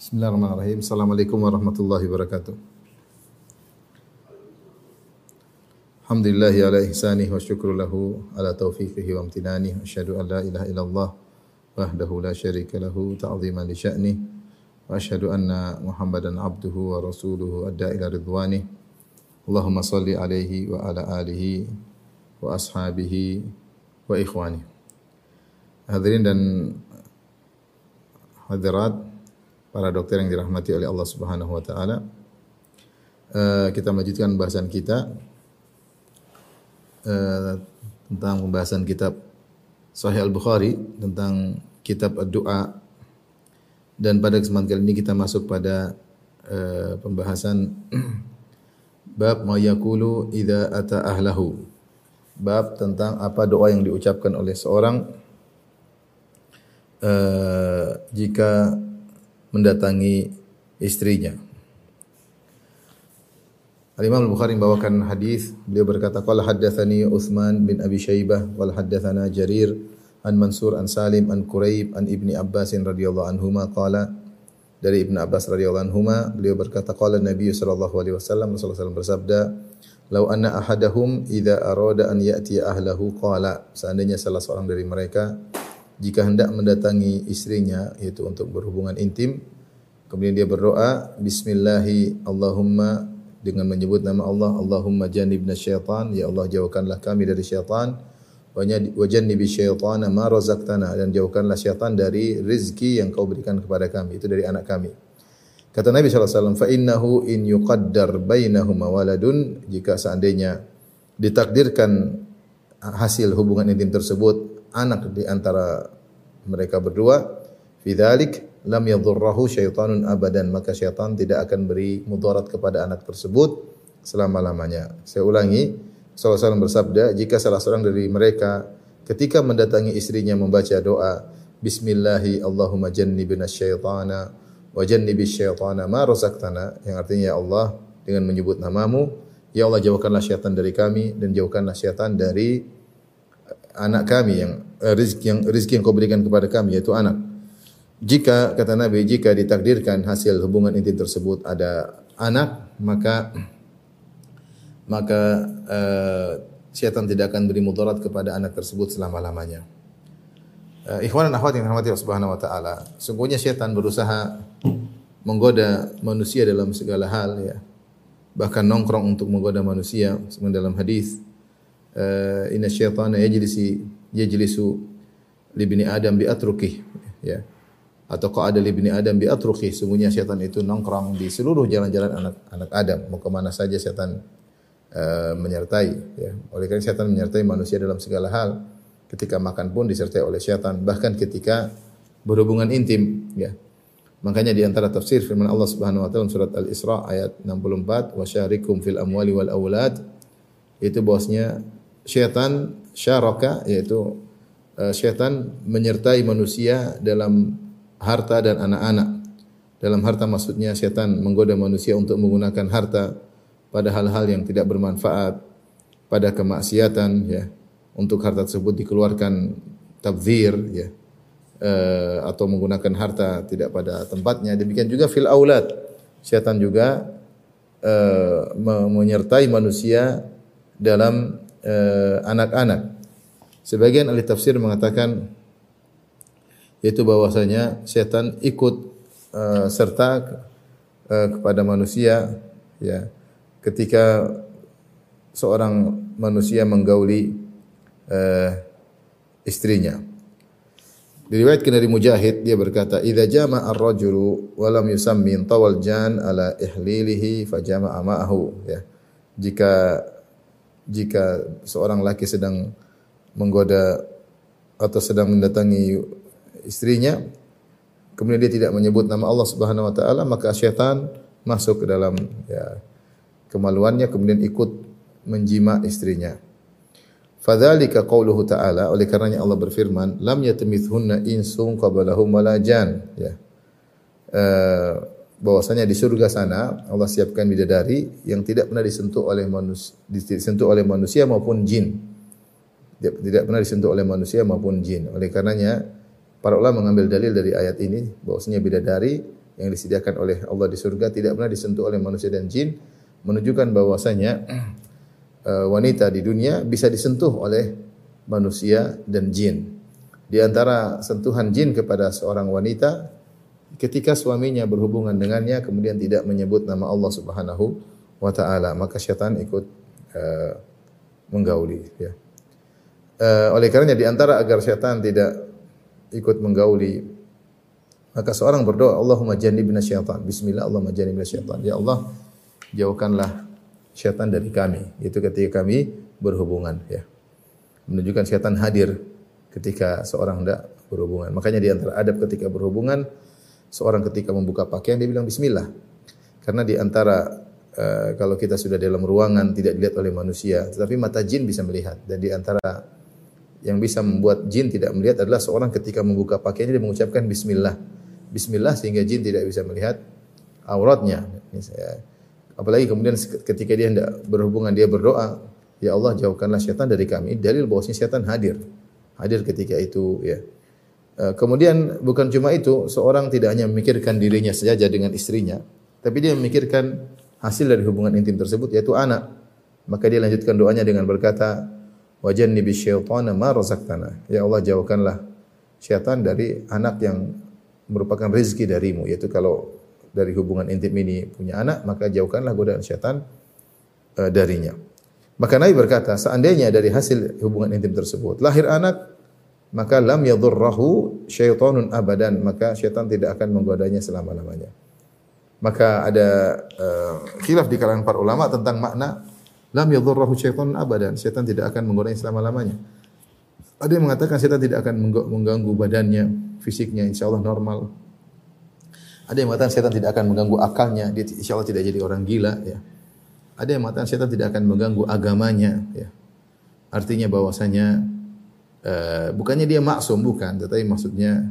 Bismillahirrahmanirrahim. Assalamualaikum warahmatullahi wabarakatuh. Alhamdulillah ala ihsanih wa syukru lahu ala taufiqihi wa amtinani. Asyhadu an la ilaha illallah wahdahu la syarika lahu ta'ziman li sya'nih. Wa asyhadu anna Muhammadan abduhu wa rasuluhu adda ila ridwanih. Allahumma salli alaihi wa ala alihi wa ashabihi wa ikhwani. Hadirin dan hadirat para dokter yang dirahmati oleh Allah Subhanahu wa taala. Uh, kita melanjutkan bahasan kita uh, tentang pembahasan kitab Sahih Al-Bukhari tentang kitab doa dan pada kesempatan kali ini kita masuk pada uh, pembahasan bab ma yaqulu idza ata ahlahu. Bab tentang apa doa yang diucapkan oleh seorang uh, jika mendatangi istrinya. Al-Imam Al-Bukhari membawakan hadis, beliau berkata qala haddatsani Utsman bin Abi Syaibah wal haddatsana Jarir an Mansur an Salim an Quraib an Ibni Abbas radhiyallahu anhuma qala dari Ibnu Abbas radhiyallahu anhuma beliau berkata qala Nabi sallallahu alaihi wasallam SAW bersabda Lau anna ahadahum idza arada an ya'ti ahlahu qala seandainya salah seorang dari mereka jika hendak mendatangi istrinya yaitu untuk berhubungan intim kemudian dia berdoa bismillahi Allahumma dengan menyebut nama Allah Allahumma jannibna syaitan. Ya Allah jauhkanlah kami dari syaitan. Wa jannibi syaitana ma razaqtana dan jauhkanlah syaitan dari rezeki yang kau berikan kepada kami itu dari anak kami. Kata Nabi SAW fa innahu in yuqaddar bainahuma waladun jika seandainya ditakdirkan hasil hubungan intim tersebut anak di antara mereka berdua fidzalik lam yadhurruhu syaitanun abadan maka syaitan tidak akan beri mudarat kepada anak tersebut selama-lamanya. Saya ulangi Rasulullah bersabda jika salah seorang dari mereka ketika mendatangi istrinya membaca doa bismillahi Allahumma jannibna syaitana wa jannibis syaitana ma razaqtana yang artinya ya Allah dengan menyebut namamu ya Allah jauhkanlah syaitan dari kami dan jauhkanlah syaitan dari anak kami yang uh, rizki yang rizki yang kau berikan kepada kami yaitu anak. Jika kata Nabi jika ditakdirkan hasil hubungan intim tersebut ada anak maka maka uh, syaitan tidak akan beri mudarat kepada anak tersebut selama-lamanya. Uh, ikhwan dan akhwat yang dirahmati Allah Subhanahu wa taala, sungguhnya syaitan berusaha menggoda manusia dalam segala hal ya. Bahkan nongkrong untuk menggoda manusia dalam hadis uh, inna syaitana yajlisi yajlisu li bini adam bi atrukih ya. Atau qa'ada li bini adam bi atrukih sungguhnya syaitan itu nongkrong di seluruh jalan-jalan anak anak Adam. Mau ke mana saja syaitan uh, menyertai ya. Oleh karena syaitan menyertai manusia dalam segala hal ketika makan pun disertai oleh syaitan bahkan ketika berhubungan intim ya. Makanya di antara tafsir firman Allah Subhanahu wa taala surat Al-Isra ayat 64 wasyarikum fil amwali wal aulad itu bosnya syaitan syaraka yaitu uh, syaitan menyertai manusia dalam harta dan anak-anak. Dalam harta maksudnya syaitan menggoda manusia untuk menggunakan harta pada hal-hal yang tidak bermanfaat, pada kemaksiatan ya. Untuk harta tersebut dikeluarkan tabzir ya. Uh, atau menggunakan harta tidak pada tempatnya. Demikian juga fil aulad. Syaitan juga uh, menyertai manusia dalam anak-anak. Uh, Sebagian ahli tafsir mengatakan yaitu bahwasanya setan ikut uh, serta uh, kepada manusia ya ketika seorang manusia menggauli uh, istrinya. Diriwayatkan dari Mujahid dia berkata, "Idza jama'a ar-rajulu wa lam yusammi tawal jan ala ihlilihi fajama'a ma'ahu." Ya. Jika jika seorang laki sedang menggoda atau sedang mendatangi istrinya kemudian dia tidak menyebut nama Allah Subhanahu wa taala maka syaitan masuk ke dalam ya kemaluannya kemudian ikut menjima istrinya. Fadzalika qauluhu ta'ala oleh karenanya Allah berfirman lam yatamithunna insun qablahum wala jan ya. Uh, bahwasanya di surga sana Allah siapkan bidadari yang tidak pernah disentuh oleh manusia disentuh oleh manusia maupun jin. Tidak pernah disentuh oleh manusia maupun jin. Oleh karenanya para ulama mengambil dalil dari ayat ini bahwasanya bidadari yang disediakan oleh Allah di surga tidak pernah disentuh oleh manusia dan jin menunjukkan bahwasanya uh, wanita di dunia bisa disentuh oleh manusia dan jin. Di antara sentuhan jin kepada seorang wanita ketika suaminya berhubungan dengannya kemudian tidak menyebut nama Allah Subhanahu wa taala, maka syaitan ikut uh, menggauli ya. Uh, oleh karenanya di antara agar syaitan tidak ikut menggauli maka seorang berdoa Allahumma jannibna syaitan. Bismillah Allahumma jannibna syaitan. Ya Allah, jauhkanlah syaitan dari kami. Itu ketika kami berhubungan ya. Menunjukkan syaitan hadir ketika seorang hendak berhubungan. Makanya di antara adab ketika berhubungan seorang ketika membuka pakaian dia bilang bismillah. Karena di antara uh, kalau kita sudah dalam ruangan tidak dilihat oleh manusia, tetapi mata jin bisa melihat. Dan di antara yang bisa membuat jin tidak melihat adalah seorang ketika membuka pakaiannya dia mengucapkan bismillah bismillah sehingga jin tidak bisa melihat auratnya. Apalagi kemudian ketika dia hendak berhubungan dia berdoa, ya Allah jauhkanlah syaitan dari kami. Dalil bahwasanya syaitan hadir. Hadir ketika itu ya. E, kemudian bukan cuma itu, seorang tidak hanya memikirkan dirinya saja dengan istrinya, tapi dia memikirkan hasil dari hubungan intim tersebut yaitu anak. Maka dia lanjutkan doanya dengan berkata, "Wajanni bisyaitana ma razaqtana." Ya Allah jauhkanlah syaitan dari anak yang merupakan rezeki darimu yaitu kalau dari hubungan intim ini punya anak maka jauhkanlah godaan syaitan uh, darinya. Maka Nabi berkata, seandainya dari hasil hubungan intim tersebut lahir anak, maka lam yadurrahu syaitanun abadan, maka syaitan tidak akan menggodanya selama-lamanya. Maka ada uh, khilaf di kalangan para ulama tentang makna lam yadurrahu syaitanun abadan, syaitan tidak akan menggodanya selama-lamanya. Ada yang mengatakan syaitan tidak akan mengganggu badannya, fisiknya insya Allah normal. Ada yang mengatakan setan tidak akan mengganggu akalnya, dia insya Allah tidak jadi orang gila. Ya. Ada yang mengatakan setan tidak akan mengganggu agamanya. Ya. Artinya bahwasanya uh, bukannya dia maksum bukan, tetapi maksudnya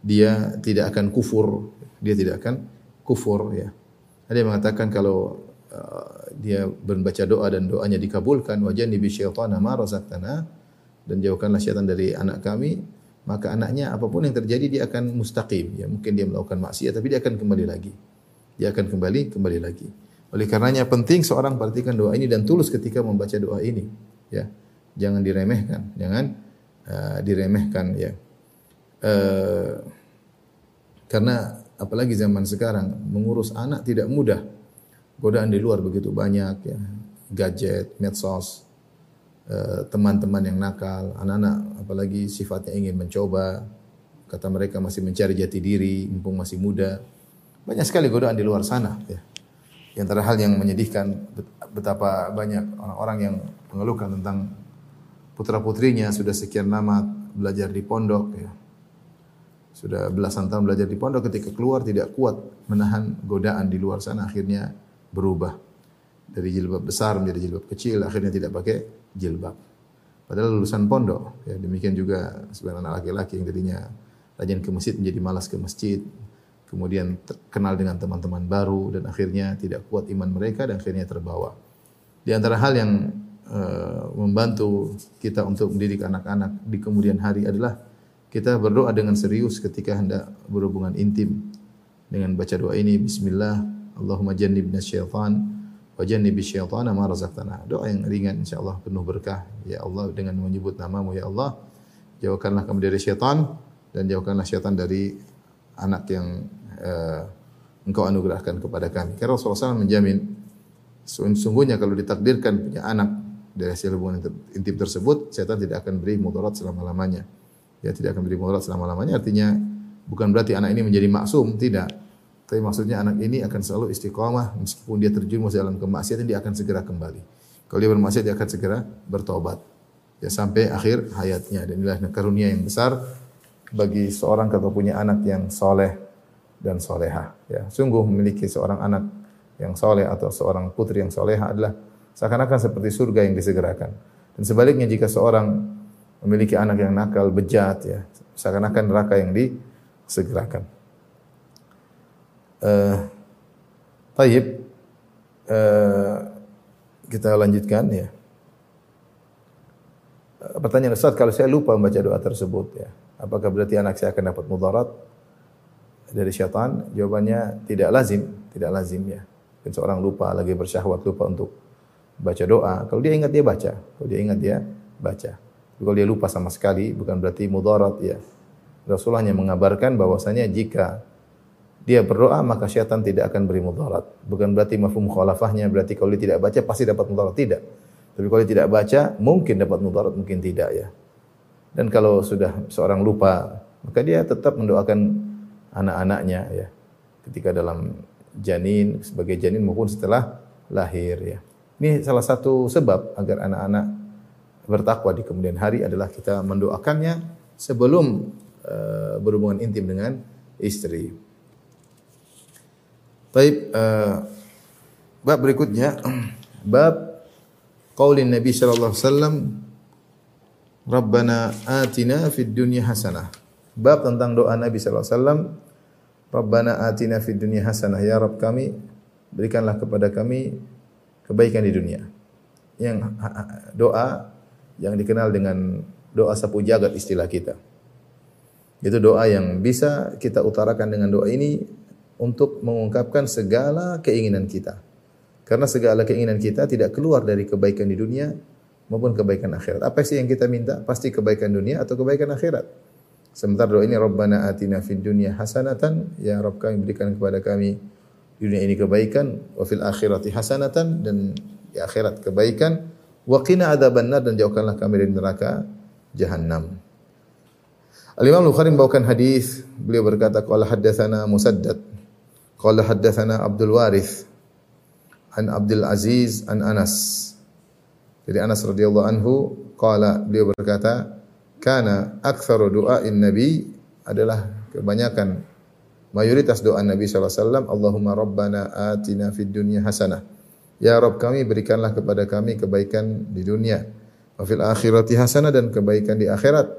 dia tidak akan kufur, dia tidak akan kufur. Ya. Ada yang mengatakan kalau uh, dia membaca doa dan doanya dikabulkan, wajah nibi syaitana ma razaqtana dan jauhkanlah syaitan dari anak kami, maka anaknya apa pun yang terjadi dia akan mustaqim. Ya mungkin dia melakukan maksiat tapi dia akan kembali lagi. Dia akan kembali kembali lagi. Oleh karenanya penting seorang perhatikan doa ini dan tulus ketika membaca doa ini. Ya jangan diremehkan. Jangan uh, diremehkan ya uh, karena apalagi zaman sekarang mengurus anak tidak mudah godaan di luar begitu banyak ya gadget medsos Eh, teman-teman yang nakal, anak-anak apalagi sifatnya ingin mencoba, kata mereka masih mencari jati diri, mumpung masih muda. Banyak sekali godaan di luar sana. Ya. Di antara hal yang menyedihkan betapa banyak orang-orang yang mengeluhkan tentang putra putrinya sudah sekian lama belajar di pondok, ya. sudah belasan tahun belajar di pondok, ketika keluar tidak kuat menahan godaan di luar sana, akhirnya berubah dari jilbab besar menjadi jilbab kecil, akhirnya tidak pakai jilbab. Padahal lulusan pondok, ya demikian juga sebagian anak laki-laki yang tadinya rajin ke masjid menjadi malas ke masjid, kemudian kenal dengan teman-teman baru dan akhirnya tidak kuat iman mereka dan akhirnya terbawa. Di antara hal yang uh, membantu kita untuk mendidik anak-anak di kemudian hari adalah kita berdoa dengan serius ketika hendak berhubungan intim dengan baca doa ini Bismillah Allahumma jannibna syaitan wa jannibi syaitana ma razaqtana. Doa yang ringan insyaallah penuh berkah. Ya Allah dengan menyebut namamu ya Allah, jauhkanlah kami dari syaitan dan jauhkanlah syaitan dari anak yang uh, engkau anugerahkan kepada kami. Karena Rasulullah SAW menjamin sungguhnya kalau ditakdirkan punya anak dari hasil hubungan intim tersebut, syaitan tidak akan beri mudarat selama-lamanya. Ya tidak akan beri mudarat selama-lamanya artinya bukan berarti anak ini menjadi maksum, tidak. Tapi maksudnya anak ini akan selalu istiqomah meskipun dia terjerumus dalam kemaksiatan dia akan segera kembali. Kalau dia bermaksiat dia akan segera bertobat. Ya sampai akhir hayatnya dan inilah karunia yang besar bagi seorang kalau punya anak yang soleh dan soleha. Ya, sungguh memiliki seorang anak yang soleh atau seorang putri yang soleha adalah seakan-akan seperti surga yang disegerakan. Dan sebaliknya jika seorang memiliki anak yang nakal, bejat, ya seakan-akan neraka yang disegerakan. Uh, Taib, uh, kita lanjutkan ya. Uh, pertanyaan Ustaz, kalau saya lupa membaca doa tersebut ya, apakah berarti anak saya akan dapat mudarat? dari syaitan? Jawabannya tidak lazim, tidak lazim ya. Dan seorang lupa lagi bersyahwat lupa untuk baca doa. Kalau dia ingat dia baca, kalau dia ingat dia baca. Kalau dia lupa sama sekali bukan berarti mudarat ya. Rasulullah hanya mengabarkan bahwasanya jika dia berdoa maka syaitan tidak akan beri mudarat. Bukan berarti mafhum khalafahnya berarti kalau dia tidak baca pasti dapat mudarat tidak. Tapi kalau dia tidak baca mungkin dapat mudarat mungkin tidak ya. Dan kalau sudah seorang lupa maka dia tetap mendoakan anak-anaknya ya. Ketika dalam janin sebagai janin maupun setelah lahir ya. Ini salah satu sebab agar anak-anak bertakwa di kemudian hari adalah kita mendoakannya sebelum uh, berhubungan intim dengan istri. Baik, uh, bab berikutnya bab qaulin Nabi sallallahu alaihi wasallam Rabbana atina fid dunya hasanah. Bab tentang doa Nabi sallallahu alaihi wasallam Rabbana atina fid dunya hasanah ya Rabb kami berikanlah kepada kami kebaikan di dunia. Yang doa yang dikenal dengan doa sapu jagat istilah kita. Itu doa yang bisa kita utarakan dengan doa ini untuk mengungkapkan segala keinginan kita. Karena segala keinginan kita tidak keluar dari kebaikan di dunia maupun kebaikan akhirat. Apa sih yang kita minta? Pasti kebaikan dunia atau kebaikan akhirat. Sementara doa ini Rabbana atina fid dunya hasanatan, ya Rabb kami berikan kepada kami dunia ini kebaikan, wa fil akhirati hasanatan dan di akhirat kebaikan, wa qina adzabannar dan jauhkanlah kami dari neraka jahanam. Al-Imam Bukhari membawakan hadis, beliau berkata qala haddatsana Musaddad Qala haddatsana Abdul Warith an Abdul Aziz an Anas. Jadi Anas radhiyallahu anhu qala beliau berkata, "Kana aktsaru du'ain Nabi adalah kebanyakan mayoritas doa Nabi wasallam, Allahumma rabbana atina fid dunya hasanah." Ya Rabb kami berikanlah kepada kami kebaikan di dunia. Wa fil akhirati hasanah dan kebaikan di akhirat.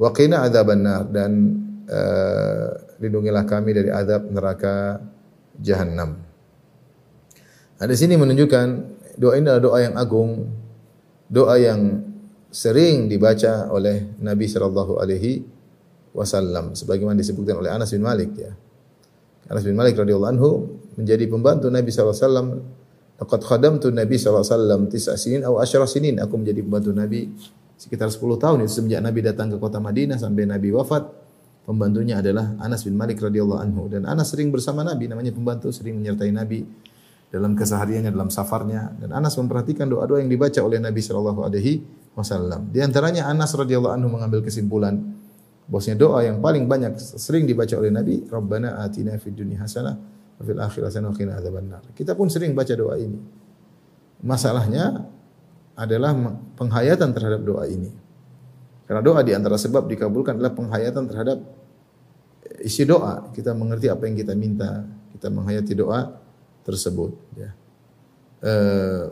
Wa qina adzabannar dan uh, lindungilah kami dari azab neraka jahanam. Nah, di sini menunjukkan doa ini adalah doa yang agung, doa yang sering dibaca oleh Nabi sallallahu alaihi wasallam sebagaimana disebutkan oleh Anas bin Malik ya. Anas bin Malik radhiyallahu anhu menjadi pembantu Nabi sallallahu alaihi. Laqad khadamtu Nabi sallallahu alaihi wasallam tis'a sinin sinin. Aku menjadi pembantu Nabi sekitar 10 tahun itu semenjak Nabi datang ke kota Madinah sampai Nabi wafat Pembantunya adalah Anas bin Malik radhiyallahu anhu dan Anas sering bersama Nabi namanya pembantu sering menyertai Nabi dalam kesehariannya dalam safarnya dan Anas memperhatikan doa-doa yang dibaca oleh Nabi wasallam. Di antaranya Anas radhiyallahu anhu mengambil kesimpulan bahwasanya doa yang paling banyak sering dibaca oleh Nabi, Rabbana atina fid dunya hasanah wa fil akhirati hasanah wa qina adzabannar. Kita pun sering baca doa ini. Masalahnya adalah penghayatan terhadap doa ini. Karena doa di antara sebab dikabulkan adalah penghayatan terhadap isi doa. Kita mengerti apa yang kita minta, kita menghayati doa tersebut. Ya. Uh,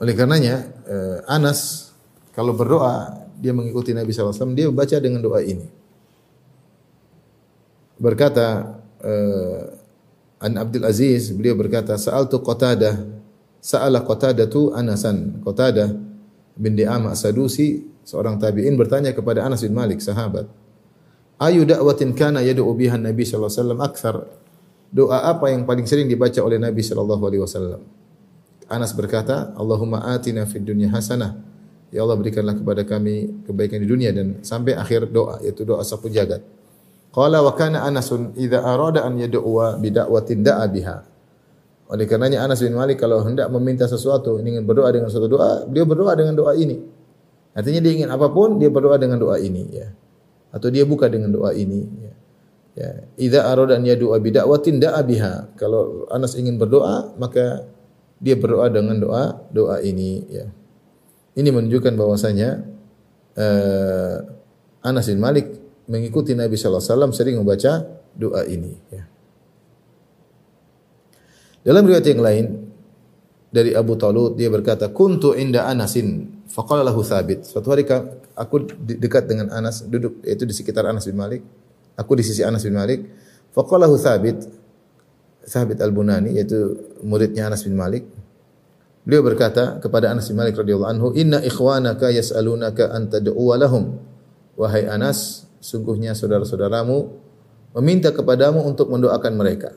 oleh karenanya uh, Anas kalau berdoa dia mengikuti Nabi SAW dia baca dengan doa ini. Berkata uh, An Abdul Aziz beliau berkata sa'altu Qatadah sa'ala Qatadatu Anasan Qatadah bin Di'amah Sadusi, seorang tabi'in bertanya kepada Anas bin Malik, sahabat. Ayu da'watin kana yad'u biha Nabi sallallahu alaihi wasallam akthar? Doa apa yang paling sering dibaca oleh Nabi sallallahu alaihi wasallam? Anas berkata, Allahumma atina fid dunya hasanah. Ya Allah berikanlah kepada kami kebaikan di dunia dan sampai akhir doa yaitu doa sapu jagat. Qala wa kana Anasun idza arada an yad'uwa bi da'watin da'a biha. Oleh karenanya Anas bin Malik kalau hendak meminta sesuatu, ingin berdoa dengan suatu doa, beliau berdoa dengan doa ini. Artinya dia ingin apa pun, dia berdoa dengan doa ini ya. Atau dia buka dengan doa ini ya. Ya, idza arada an yad'a bi da'watin da'a biha. Kalau Anas ingin berdoa, maka dia berdoa dengan doa doa ini ya. Ini menunjukkan bahwasanya uh, Anas bin Malik mengikuti Nabi sallallahu alaihi wasallam sering membaca doa ini ya. Dalam riwayat yang lain dari Abu Talud dia berkata, "Kuntu inda Anasin." Faqala lahu Thabit. Suatu hari aku dekat dengan Anas, duduk yaitu di sekitar Anas bin Malik. Aku di sisi Anas bin Malik. Faqala lahu Thabit. Thabit Al-Bunani yaitu muridnya Anas bin Malik. Beliau berkata kepada Anas bin Malik radhiyallahu anhu, "Inna ikhwanaka yas'alunaka an tad'uwa lahum." Wahai Anas, sungguhnya saudara-saudaramu meminta kepadamu untuk mendoakan mereka.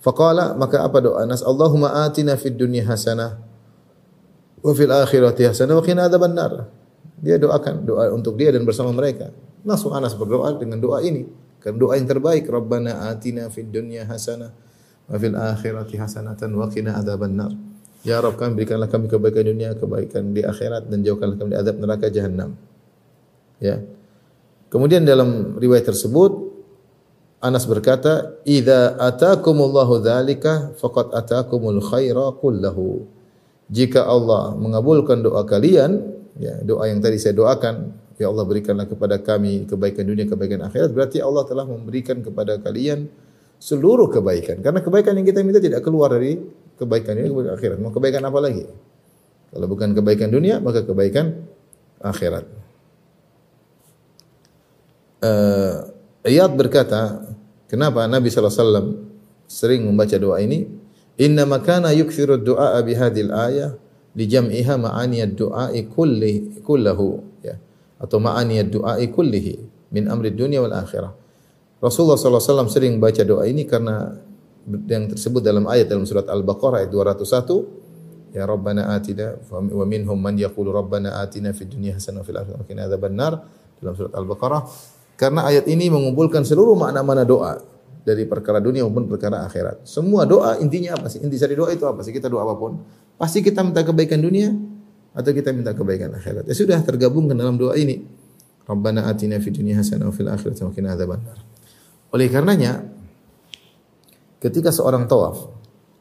Faqala maka apa doa Anas Allahumma atina fid dunya hasanah wa fil akhirati hasanah wa qina adzabannar. Dia doakan doa untuk dia dan bersama mereka. Langsung Anas berdoa dengan doa ini. Karena doa yang terbaik Rabbana atina fid dunya hasanah wa fil akhirati hasanatan wa qina adzabannar. Ya Rabb kami berikanlah kami kebaikan dunia, kebaikan di akhirat dan jauhkanlah kami dari azab neraka jahanam. Ya. Kemudian dalam riwayat tersebut Anas berkata, "Idza atakumullahu dzalika faqad atakumul khaira kullahu." Jika Allah mengabulkan doa kalian, ya, doa yang tadi saya doakan, ya Allah berikanlah kepada kami kebaikan dunia, kebaikan akhirat, berarti Allah telah memberikan kepada kalian seluruh kebaikan. Karena kebaikan yang kita minta tidak keluar dari kebaikan dunia, kebaikan akhirat. Mau kebaikan apa lagi? Kalau bukan kebaikan dunia, maka kebaikan akhirat. Uh, Iyad berkata, kenapa Nabi SAW sering membaca doa ini? Inna makana yukthiru du'a bi hadhil ayah li jam'iha ma'ani ad-du'a'i kulli kullahu ya atau ma'ani ad-du'a'i kullihi min amri dunia wal akhirah. Rasulullah SAW sering baca doa ini karena yang tersebut dalam ayat dalam surat Al-Baqarah ayat 201 Ya Rabbana atina wa minhum man yaqulu Rabbana atina fid dunya hasanah wa fil akhirati wa qina adzabannar dalam surat Al-Baqarah karena ayat ini mengumpulkan seluruh makna-makna doa dari perkara dunia maupun perkara akhirat. Semua doa intinya apa sih? Inti dari doa itu apa sih? Kita doa apa pun, pasti kita minta kebaikan dunia atau kita minta kebaikan akhirat. Ya sudah tergabung ke dalam doa ini. Rabbana atina fid dunya hasanah wa fil akhirati wa qina adzabannar. Oleh karenanya ketika seorang tawaf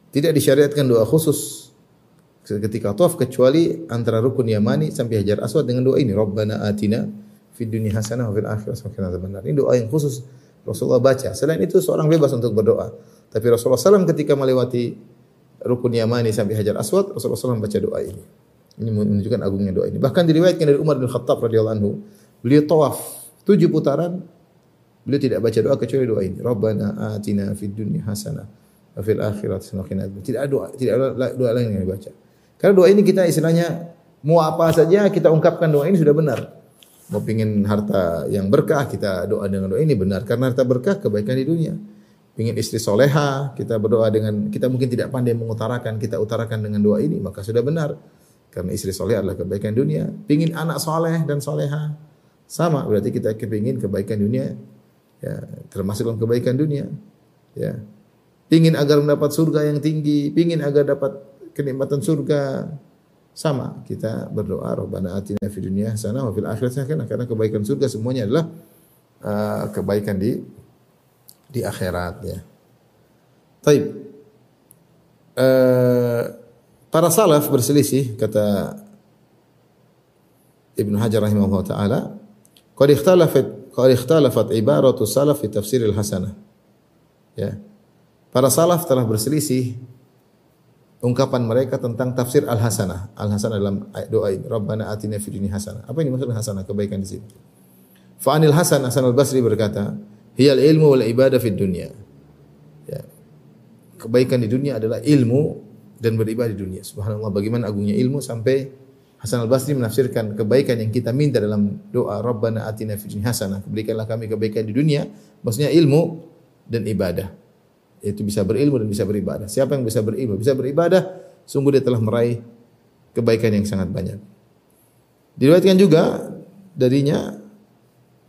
tidak disyariatkan doa khusus ketika tawaf kecuali antara rukun yamani sampai hajar aswad dengan doa ini Rabbana atina fid dunya hasanah wa fil akhirati hasanah benar. Ini doa yang khusus Rasulullah baca. Selain itu seorang bebas untuk berdoa. Tapi Rasulullah SAW ketika melewati rukun Yamani sampai Hajar Aswad, Rasulullah SAW baca doa ini. Ini menunjukkan agungnya doa ini. Bahkan diriwayatkan dari Umar bin Khattab radhiyallahu anhu, beliau tawaf tujuh putaran, beliau tidak baca doa kecuali doa ini. Rabbana atina fid dunya hasanah wa fil akhirati hasanah Tidak ada doa, tidak ada doa lain yang dibaca. Karena doa ini kita istilahnya mau apa saja kita ungkapkan doa ini sudah benar. Mau pingin harta yang berkah kita doa dengan doa ini benar. Karena harta berkah kebaikan di dunia. Pingin istri soleha kita berdoa dengan kita mungkin tidak pandai mengutarakan kita utarakan dengan doa ini maka sudah benar. Karena istri soleh adalah kebaikan dunia. Pingin anak soleh dan soleha sama. Berarti kita kepingin kebaikan dunia ya termasuk dalam kebaikan dunia ya pingin agar mendapat surga yang tinggi pingin agar dapat kenikmatan surga sama kita berdoa Rabbana atina fid dunya hasanah wa fil akhirati hasanah karena kebaikan surga semuanya adalah uh, kebaikan di di akhirat ya. Taib. Uh, para salaf berselisih kata Ibnu Hajar rahimahullah taala qad ikhtalafat qad ikhtalafat ibaratu salaf fi tafsir al-hasanah. Ya. Para salaf telah berselisih ungkapan mereka tentang tafsir al-hasanah. Al-hasanah dalam doa ini, Rabbana atina fid dunya hasanah. Apa ini maksudnya hasanah? Kebaikan di sini. Fa anil Hasan Hasan al-Basri berkata, "Hiyal ilmu wal ibadah fid dunya." Ya. Kebaikan di dunia adalah ilmu dan beribadah di dunia. Subhanallah bagaimana agungnya ilmu sampai Hasan al-Basri menafsirkan kebaikan yang kita minta dalam doa Rabbana atina fid hasanah. Berikanlah kami kebaikan di dunia, maksudnya ilmu dan ibadah itu bisa berilmu dan bisa beribadah. Siapa yang bisa berilmu, bisa beribadah, sungguh dia telah meraih kebaikan yang sangat banyak. Diriwayatkan juga darinya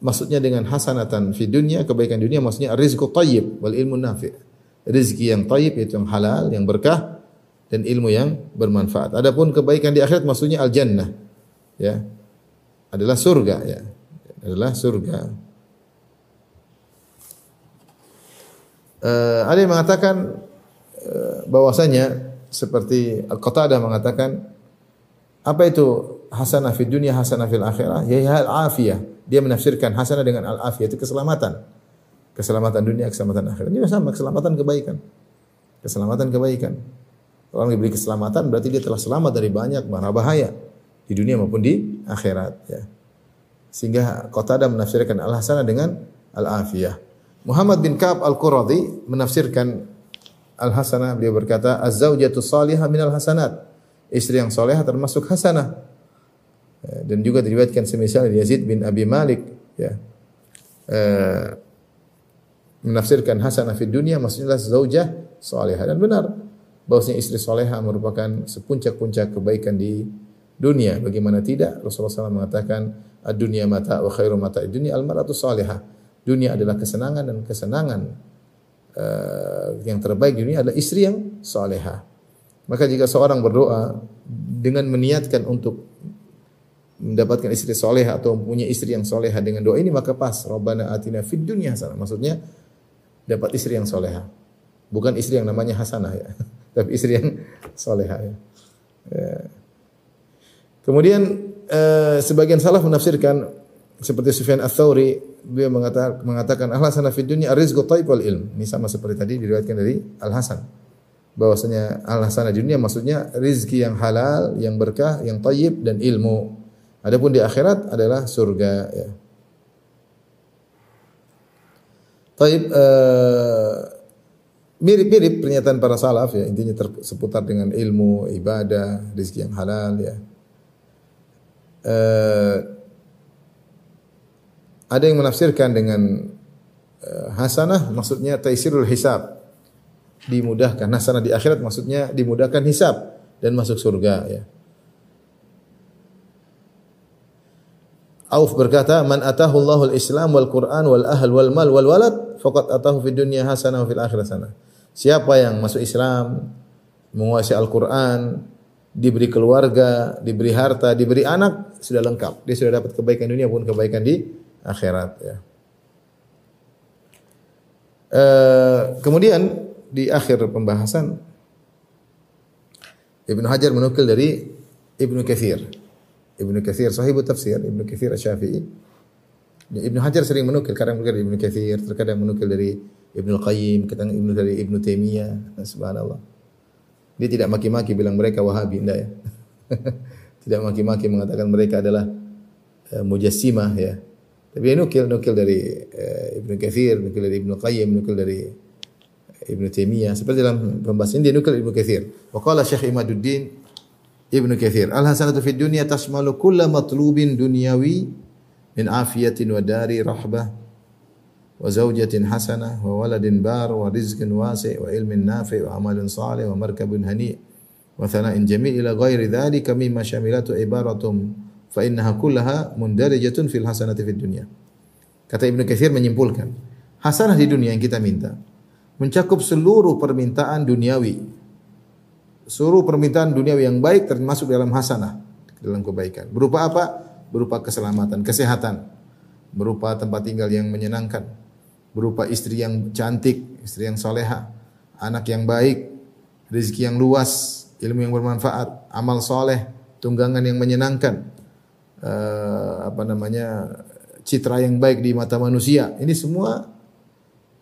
maksudnya dengan hasanatan fi dunya, kebaikan dunia maksudnya rizqu thayyib wal ilmu nafi'. Rezeki yang thayyib yaitu yang halal, yang berkah dan ilmu yang bermanfaat. Adapun kebaikan di akhirat maksudnya al jannah. Ya. Adalah surga ya. Adalah surga. Uh, ada yang mengatakan uh, bahwasanya seperti Al-Qatadah mengatakan apa itu hasanah fid dunya hasanah fil akhirah ya al afiyah dia menafsirkan hasanah dengan al afiyah itu keselamatan keselamatan dunia keselamatan akhirat ini sama keselamatan kebaikan keselamatan kebaikan orang diberi keselamatan berarti dia telah selamat dari banyak bahaya di dunia maupun di akhirat ya sehingga Qatadah menafsirkan al hasanah dengan al afiyah Muhammad bin Ka'ab Al-Quradi menafsirkan Al-Hasanah beliau berkata az-zaujatu salihah minal hasanat. Istri yang salehah termasuk hasanah. Ya, dan juga diriwayatkan semisal Yazid bin Abi Malik ya. Uh, menafsirkan hasanah fid dunia maksudnya zaujah salihah dan benar bahwasanya istri salihah merupakan sepuncak-puncak kebaikan di dunia. Bagaimana tidak? Rasulullah SAW mengatakan, "Ad-dunya mata wa khairu mata dunya al-mar'atu salihah." Dunia adalah kesenangan dan kesenangan uh, yang terbaik di dunia adalah istri yang salihah. Maka jika seorang berdoa dengan meniatkan untuk mendapatkan istri solehah atau punya istri yang solehah dengan doa ini maka pas. Rabbana atina fid dunya hasanah. Maksudnya dapat istri yang solehah. Bukan istri yang namanya Hasanah ya. Tapi istri yang solehah ya. ya. Kemudian eh, sebagian salaf menafsirkan seperti Sufyan Ats-Tsauri beliau mengatakan mengatakan al-hasanah fid dunya ar-rizqu thayyib wal ilm. Ini sama seperti tadi diriwayatkan dari Al-Hasan. Bahwasanya al-hasanah dunia maksudnya rizki yang halal, yang berkah, yang thayyib dan ilmu. Adapun di akhirat adalah surga ya. Taib uh, mirip-mirip pernyataan para salaf ya intinya seputar dengan ilmu, ibadah, rezeki yang halal ya. Uh, ada yang menafsirkan dengan uh, hasanah maksudnya taisirul hisab. Dimudahkan hasanah di akhirat maksudnya dimudahkan hisab dan masuk surga ya. Auf berkata, "Man atahu Allahul Islam wal Quran wal ahl wal mal wal walad, faqad atahu fid dunya hasanah wa fil akhirah hasanah." Siapa yang masuk Islam, menguasai Al-Qur'an, diberi keluarga, diberi harta, diberi anak, sudah lengkap. Dia sudah dapat kebaikan dunia pun kebaikan di akhirat ya. Uh, kemudian di akhir pembahasan Ibnu Hajar menukil dari Ibnu Katsir Ibnu Katsir sahibu tafsir Ibnu Katsir Asy-Syafi'i. Ibnu Hajar sering menukil kadang menukil dari Ibnu Katsir, terkadang menukil dari Ibnu Qayyim, kadang Ibnu dari Ibnu Taimiyah. Subhanallah. Dia tidak maki-maki bilang mereka Wahabi, enggak ya. tidak maki-maki mengatakan mereka adalah uh, mujassimah ya. Tapi dia nukil nukil dari uh, Ibnu Katsir, nukil dari Ibnu Qayyim, nukil dari Ibnu Taimiyah. Seperti dalam pembahasan dia nukil Ibnu Katsir. Wa qala Syekh Imaduddin Ibnu Katsir. Al hasanatu fid dunya tashmalu kulla matlubin dunyawi min afiyatin wa dari rahbah wasi' wa ilmin nafi' wa amalin salih wa markabun hani' wa thana'in jamil ila ghairi dhalika mimma syamilatu ibaratum fa innaha kullaha mundarijatun fil hasanati fid dunya. Kata Ibnu Katsir menyimpulkan, hasanah di dunia yang kita minta mencakup seluruh permintaan duniawi Suruh permintaan dunia yang baik termasuk dalam hasanah, dalam kebaikan. Berupa apa? Berupa keselamatan, kesehatan, berupa tempat tinggal yang menyenangkan, berupa istri yang cantik, istri yang soleha, anak yang baik, rezeki yang luas, ilmu yang bermanfaat, amal soleh, tunggangan yang menyenangkan, uh, apa namanya citra yang baik di mata manusia. Ini semua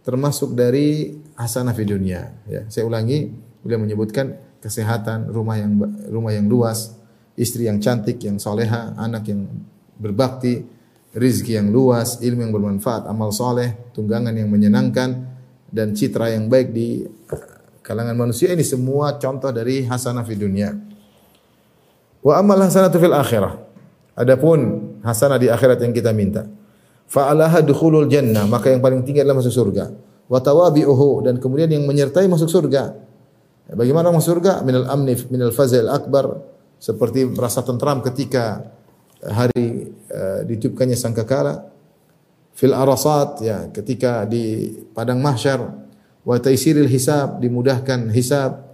termasuk dari hasanah di dunia. Ya, saya ulangi, beliau menyebutkan kesehatan, rumah yang rumah yang luas, istri yang cantik, yang soleha, anak yang berbakti, rizki yang luas, ilmu yang bermanfaat, amal soleh, tunggangan yang menyenangkan, dan citra yang baik di kalangan manusia ini semua contoh dari hasanah di dunia. Wa amal hasanah fil akhirah. Adapun hasanah di akhirat yang kita minta. Fa'alaha dukhulul jannah, maka yang paling tinggi adalah masuk surga. Wa tawabi'uhu dan kemudian yang menyertai masuk surga. Bagaimana masuk surga? Minal amni minal fazil akbar seperti merasa tentram ketika hari uh, ditiupkannya sangkakala. Fil arasat ya ketika di padang mahsyar. Wa taisiril hisab dimudahkan hisab.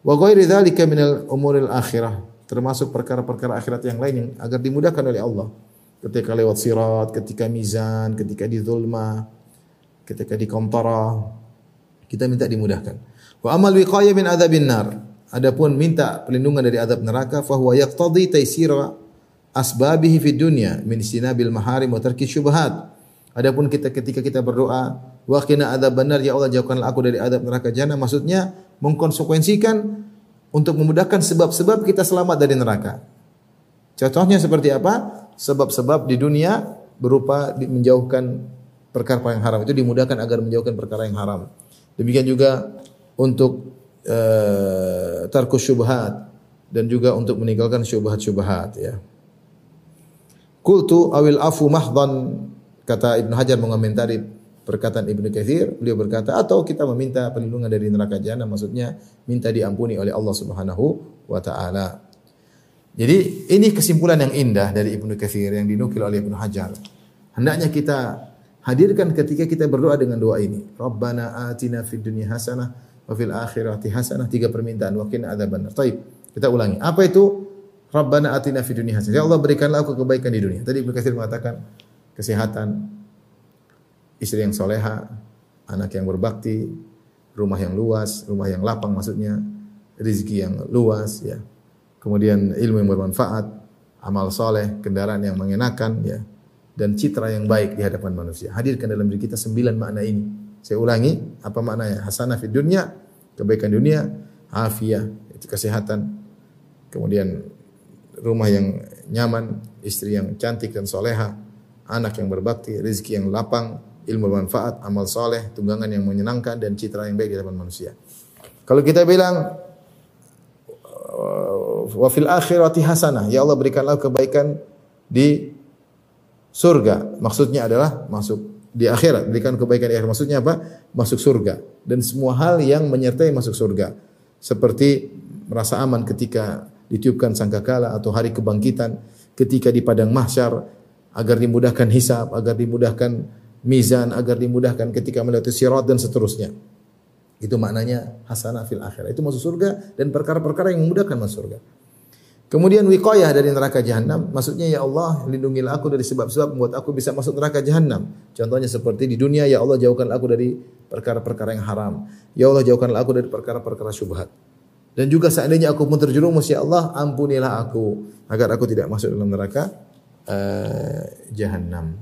Wa ghairi dzalika minal umuril akhirah termasuk perkara-perkara akhirat yang lain yang agar dimudahkan oleh Allah. Ketika lewat sirat ketika mizan ketika di zulma ketika di kontara kita minta dimudahkan. Wa amal wiqayah min adzabin nar. Adapun minta perlindungan dari azab neraka fa huwa yaqtadi taysira asbabihi fid dunya min sinabil maharim wa tarki syubhat. Adapun kita ketika kita berdoa wa qina benar ya Allah jauhkanlah aku dari azab neraka jahanam maksudnya mengkonsekuensikan untuk memudahkan sebab-sebab kita selamat dari neraka. Contohnya seperti apa? Sebab-sebab di dunia berupa menjauhkan perkara yang haram itu dimudahkan agar menjauhkan perkara yang haram. Demikian juga untuk uh, tarkus syubhat dan juga untuk meninggalkan syubhat-syubhat ya. Kultu awil afu mahdhan kata Ibnu Hajar mengomentari perkataan Ibnu Katsir, beliau berkata atau kita meminta perlindungan dari neraka jahanam maksudnya minta diampuni oleh Allah Subhanahu wa taala. Jadi ini kesimpulan yang indah dari Ibnu Katsir yang dinukil oleh Ibnu Hajar. Hendaknya kita hadirkan ketika kita berdoa dengan doa ini. Rabbana atina fid dunya hasanah wa fil akhirati hasanah. Tiga permintaan wa qina adzabannar. Baik, kita ulangi. Apa itu Rabbana atina fid dunya hasanah. Ya Allah berikanlah aku kebaikan di dunia. Tadi Ibnu mengatakan kesehatan, istri yang soleha, anak yang berbakti, rumah yang luas, rumah yang lapang maksudnya, rezeki yang luas ya. Kemudian ilmu yang bermanfaat, amal soleh, kendaraan yang mengenakan ya. Dan citra yang baik di hadapan manusia. Hadirkan dalam diri kita sembilan makna ini. Saya ulangi, apa maknanya? Hasanah fid dunia, kebaikan dunia, afiah, itu kesehatan. Kemudian rumah yang nyaman, istri yang cantik dan soleha, anak yang berbakti, rezeki yang lapang, ilmu bermanfaat, amal soleh, tunggangan yang menyenangkan dan citra yang baik di hadapan manusia. Kalau kita bilang wa fil akhirati hasanah, ya Allah berikanlah kebaikan di surga. Maksudnya adalah masuk di akhirat, berikan kebaikan di akhirat. Maksudnya apa? Masuk surga dan semua hal yang menyertai masuk surga. Seperti merasa aman ketika ditiupkan sangkakala atau hari kebangkitan, ketika di padang mahsyar agar dimudahkan hisab, agar dimudahkan mizan, agar dimudahkan ketika melewati sirat dan seterusnya. Itu maknanya hasanah fil akhirat. Itu masuk surga dan perkara-perkara yang memudahkan masuk surga. Kemudian wiqayah dari neraka jahanam, maksudnya ya Allah lindungilah aku dari sebab-sebab membuat aku bisa masuk neraka jahanam. Contohnya seperti di dunia ya Allah jauhkanlah aku dari perkara-perkara yang haram. Ya Allah jauhkanlah aku dari perkara-perkara syubhat. Dan juga seandainya aku pun terjerumus ya Allah ampunilah aku agar aku tidak masuk dalam neraka uh, jahanam.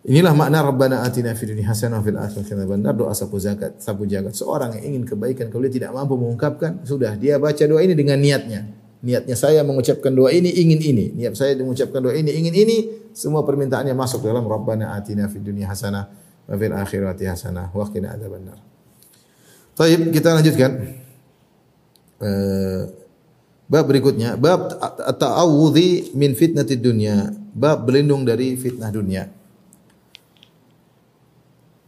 Inilah makna Rabbana atina fid dunya hasanah fil akhirati hasanah doa sapu zakat, sapu jagat. Seorang yang ingin kebaikan kalau dia tidak mampu mengungkapkan, sudah dia baca doa ini dengan niatnya. Niatnya saya mengucapkan doa ini ingin ini. Niat saya mengucapkan doa ini ingin ini. Semua permintaannya masuk dalam Rabbana atina fid dunya hasanah wa fil akhirati hasanah wa qina adzabannar. Baik, kita lanjutkan. Eh, bab berikutnya, bab ta'awudhi min fitnati dunya. Bab berlindung dari fitnah dunia.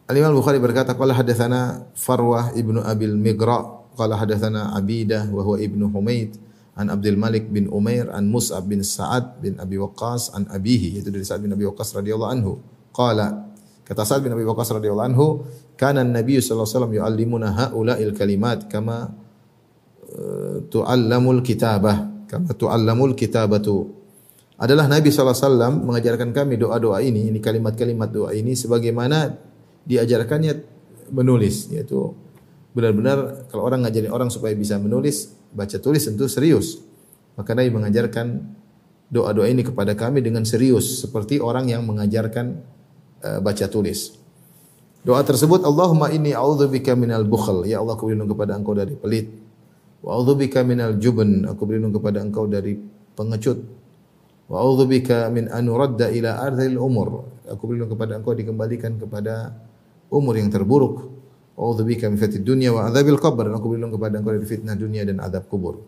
Al-Imam Bukhari berkata, qala hadatsana Farwah ibnu Abil Migra, qala hadatsana Abidah wa huwa ibnu Humaid an Abdul Malik bin Umair an Mus'ab bin Sa'ad bin Abi Waqqas an abihi yaitu dari Sa'ad bin Abi Waqqas radhiyallahu anhu. Qala kata Sa'ad bin Abi Waqqas radhiyallahu anhu, kana an-nabiy sallallahu alaihi wasallam yu'allimuna haula'il kalimat kama tu'allamul kitabah kama tu'allamul kitabatu adalah Nabi SAW mengajarkan kami doa-doa ini, ini kalimat-kalimat doa ini sebagaimana diajarkannya menulis, yaitu benar-benar kalau orang ngajarin orang supaya bisa menulis, baca tulis tentu serius. Maka Nabi mengajarkan doa-doa ini kepada kami dengan serius, seperti orang yang mengajarkan uh, baca tulis. Doa tersebut, Allahumma inni a'udzubika minal bukhl. Ya Allah, aku kepada Engkau dari pelit. Wa a'udzubika minal jubn, aku berlindung kepada Engkau dari pengecut. Wa a'udzubika min an nuradda ila ardhil umur. Aku berlindung kepada Engkau dikembalikan kepada umur yang terburuk. Wa a'udzubika min fitnatid dunya wa adzabil qabr. Aku berlindung kepada Engkau dari fitnah dunia dan azab kubur.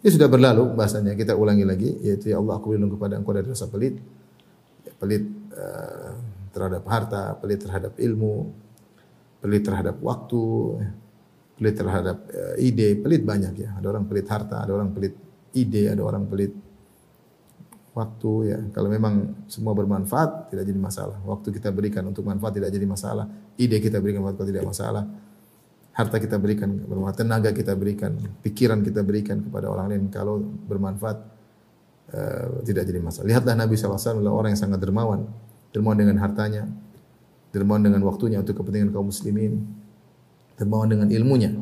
Ini sudah berlalu bahasanya. Kita ulangi lagi yaitu ya Allah aku berlindung kepada Engkau dari rasa pelit. Pelit uh, terhadap harta, pelit terhadap ilmu, pelit terhadap waktu, pelit terhadap uh, ide, pelit banyak ya. Ada orang pelit harta, ada orang pelit ide, ada orang pelit waktu ya. Kalau memang semua bermanfaat tidak jadi masalah. Waktu kita berikan untuk manfaat tidak jadi masalah. Ide kita berikan untuk tidak masalah. Harta kita berikan bermanfaat, tenaga kita berikan, pikiran kita berikan kepada orang lain kalau bermanfaat uh, tidak jadi masalah. Lihatlah Nabi SAW adalah orang yang sangat dermawan. Dermawan dengan hartanya, dermawan dengan waktunya untuk kepentingan kaum muslimin, dermawan dengan ilmunya.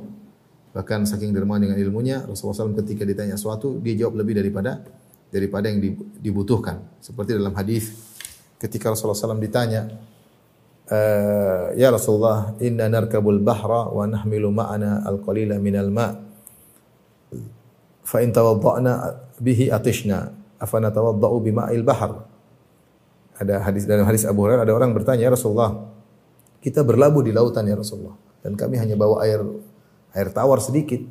Bahkan saking dermawan dengan ilmunya, Rasulullah SAW ketika ditanya sesuatu, dia jawab lebih daripada daripada yang dibutuhkan. Seperti dalam hadis ketika Rasulullah SAW ditanya, e, Ya Rasulullah, inna narkabul bahra wa nahmilu ma'ana al-qalila minal ma' fa in tawadda'na bihi atishna afana tawadda'u bima'il bahr ada hadis dalam hadis Abu Hurairah ada orang bertanya ya Rasulullah kita berlabuh di lautan ya Rasulullah dan kami hanya bawa air air tawar sedikit.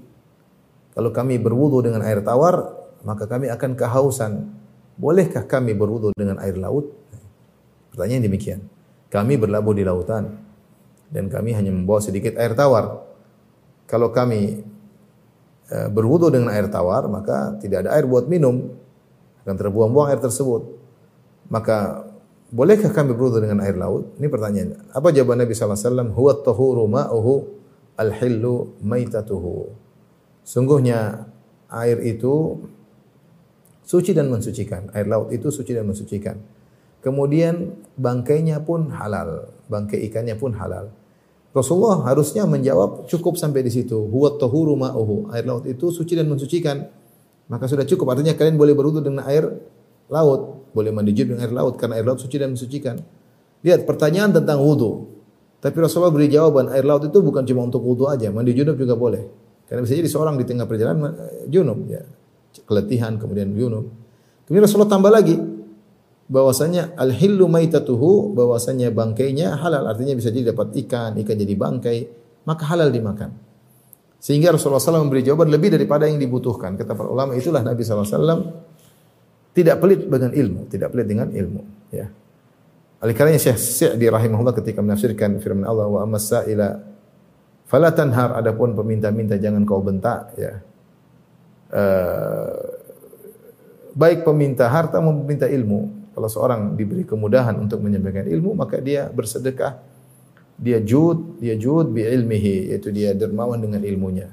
Kalau kami berwudu dengan air tawar, maka kami akan kehausan. Bolehkah kami berwudu dengan air laut? Pertanyaan demikian. Kami berlabuh di lautan dan kami hanya membawa sedikit air tawar. Kalau kami e, berwudu dengan air tawar, maka tidak ada air buat minum. Akan terbuang-buang air tersebut. Maka bolehkah kami berwudu dengan air laut? Ini pertanyaannya. Apa jawaban Nabi sallallahu alaihi wasallam? Huwa tahuru ma'uhu al-hillu maitatuhu. Sungguhnya air itu suci dan mensucikan. Air laut itu suci dan mensucikan. Kemudian bangkainya pun halal, bangkai ikannya pun halal. Rasulullah harusnya menjawab cukup sampai di situ. Huwa tahuru ma'uhu. Air laut itu suci dan mensucikan. Maka sudah cukup. Artinya kalian boleh berwudu dengan air laut, boleh mandi junub dengan air laut karena air laut suci dan mensucikan. Lihat pertanyaan tentang wudu. Tapi Rasulullah beri jawaban air laut itu bukan cuma untuk wudu aja, mandi junub juga boleh. Karena bisa jadi seorang di tengah perjalanan eh, junub ya, keletihan kemudian junub. Kemudian Rasulullah tambah lagi bahwasanya al-hillu maitatuhu bahwasanya bangkainya halal artinya bisa jadi dapat ikan, ikan jadi bangkai, maka halal dimakan. Sehingga Rasulullah SAW memberi jawaban lebih daripada yang dibutuhkan. Kata para ulama itulah Nabi SAW tidak pelit dengan ilmu, tidak pelit dengan ilmu. Ya. Oleh karenanya Syekh Sa'di rahimahullah ketika menafsirkan firman Allah wa ammas sa'ila fala tanhar adapun peminta-minta jangan kau bentak ya. Uh, baik peminta harta maupun peminta ilmu. Kalau seorang diberi kemudahan untuk menyampaikan ilmu, maka dia bersedekah, dia jud, dia jud bi ilmihi, yaitu dia dermawan dengan ilmunya.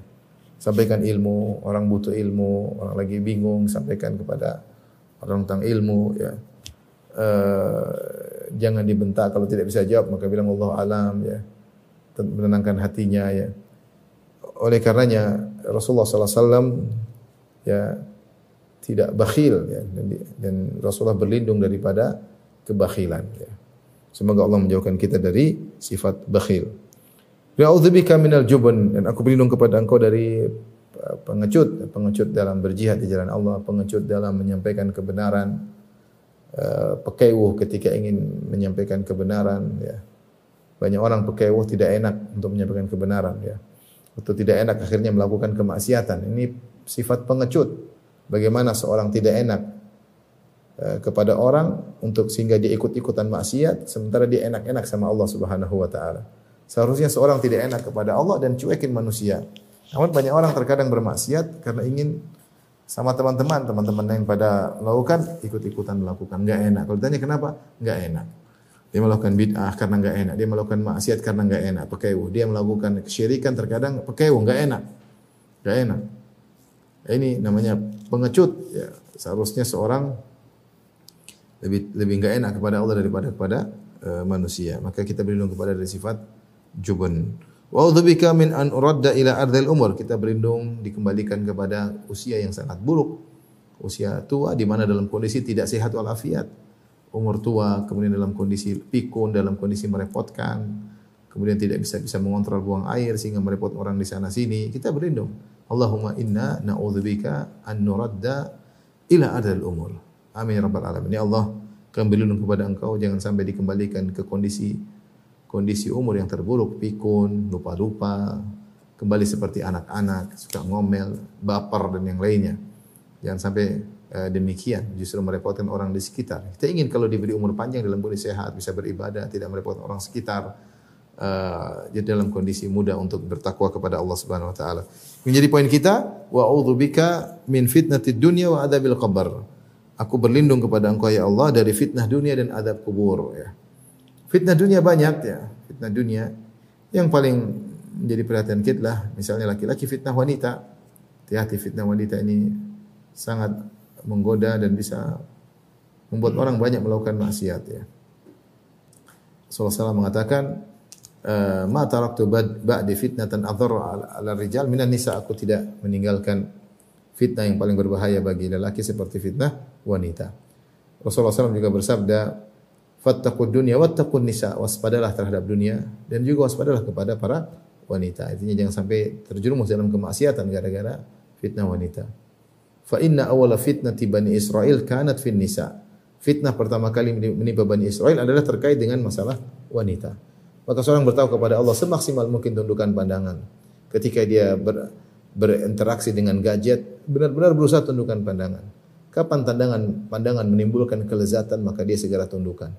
Sampaikan ilmu, orang butuh ilmu, orang lagi bingung, sampaikan kepada orang tentang ilmu ya. Uh, jangan dibentak kalau tidak bisa jawab maka bilang Allah alam ya menenangkan hatinya ya oleh karenanya Rasulullah SAW ya tidak bakhil ya dan, dan Rasulullah berlindung daripada kebakhilan ya. Semoga Allah menjauhkan kita dari sifat bakhil. Ya'udzubika minal jubun dan aku berlindung kepada engkau dari pengecut, pengecut dalam berjihad di jalan Allah, pengecut dalam menyampaikan kebenaran, uh, pekewuh ketika ingin menyampaikan kebenaran ya. Banyak orang pekewuh tidak enak untuk menyampaikan kebenaran ya. Atau tidak enak akhirnya melakukan kemaksiatan. Ini sifat pengecut. Bagaimana seorang tidak enak uh, kepada orang untuk sehingga dia ikut-ikutan maksiat sementara dia enak-enak sama Allah Subhanahu wa taala. Seharusnya seorang tidak enak kepada Allah dan cuekin manusia. Namun banyak orang terkadang bermaksiat karena ingin sama teman-teman, teman-teman yang pada lakukan ikut-ikutan melakukan, nggak enak. Kalau ditanya kenapa, nggak enak. Dia melakukan bid'ah karena nggak enak. Dia melakukan maksiat karena nggak enak. Pekewuh. Dia melakukan kesyirikan terkadang pekewuh, nggak enak, nggak enak. Ini namanya pengecut. Ya, seharusnya seorang lebih lebih nggak enak kepada Allah daripada kepada uh, manusia. Maka kita berlindung kepada dari sifat jubun. Wa a'udzubika min an uradda ila ardhil umur. Kita berlindung dikembalikan kepada usia yang sangat buruk. Usia tua di mana dalam kondisi tidak sehat walafiat. Umur tua, kemudian dalam kondisi pikun, dalam kondisi merepotkan. Kemudian tidak bisa bisa mengontrol buang air sehingga merepot orang di sana sini. Kita berlindung. Allahumma inna na'udzubika an nuradda ila ardhil umur. Amin ya rabbal alamin. Ya Allah, kami berlindung kepada Engkau jangan sampai dikembalikan ke kondisi kondisi umur yang terburuk, pikun, lupa-lupa, kembali seperti anak-anak, suka ngomel, baper dan yang lainnya. Jangan sampai uh, demikian, justru merepotkan orang di sekitar. Kita ingin kalau diberi umur panjang dalam kondisi sehat, bisa beribadah, tidak merepotkan orang sekitar, uh, dalam kondisi muda untuk bertakwa kepada Allah Subhanahu wa taala. Menjadi poin kita, wa a'udzubika min fitnatid dunya wa adabil qabr. Aku berlindung kepada Engkau ya Allah dari fitnah dunia dan adab kubur ya. Fitnah dunia banyak ya, fitnah dunia. Yang paling menjadi perhatian kita lah, misalnya laki-laki fitnah wanita. Hati-hati fitnah wanita ini sangat menggoda dan bisa membuat orang banyak melakukan maksiat ya. Rasulullah SAW mengatakan, eh, ma taraktu ba'di fitnatan adhar ala rijal minan nisa aku tidak meninggalkan fitnah yang paling berbahaya bagi lelaki seperti fitnah wanita. Rasulullah SAW juga bersabda, fattaqud dunya wattaqun nisa waspadalah terhadap dunia dan juga waspadalah kepada para wanita. Artinya jangan sampai terjerumus dalam kemaksiatan gara-gara fitnah wanita. Fa inna awwala fitnati bani Israel kanat fin nisa. Fitnah pertama kali menimpa Bani Israel adalah terkait dengan masalah wanita. Maka seorang bertahu kepada Allah semaksimal mungkin tundukkan pandangan. Ketika dia ber, berinteraksi dengan gadget, benar-benar berusaha tundukkan pandangan. Kapan pandangan pandangan menimbulkan kelezatan maka dia segera tundukkan.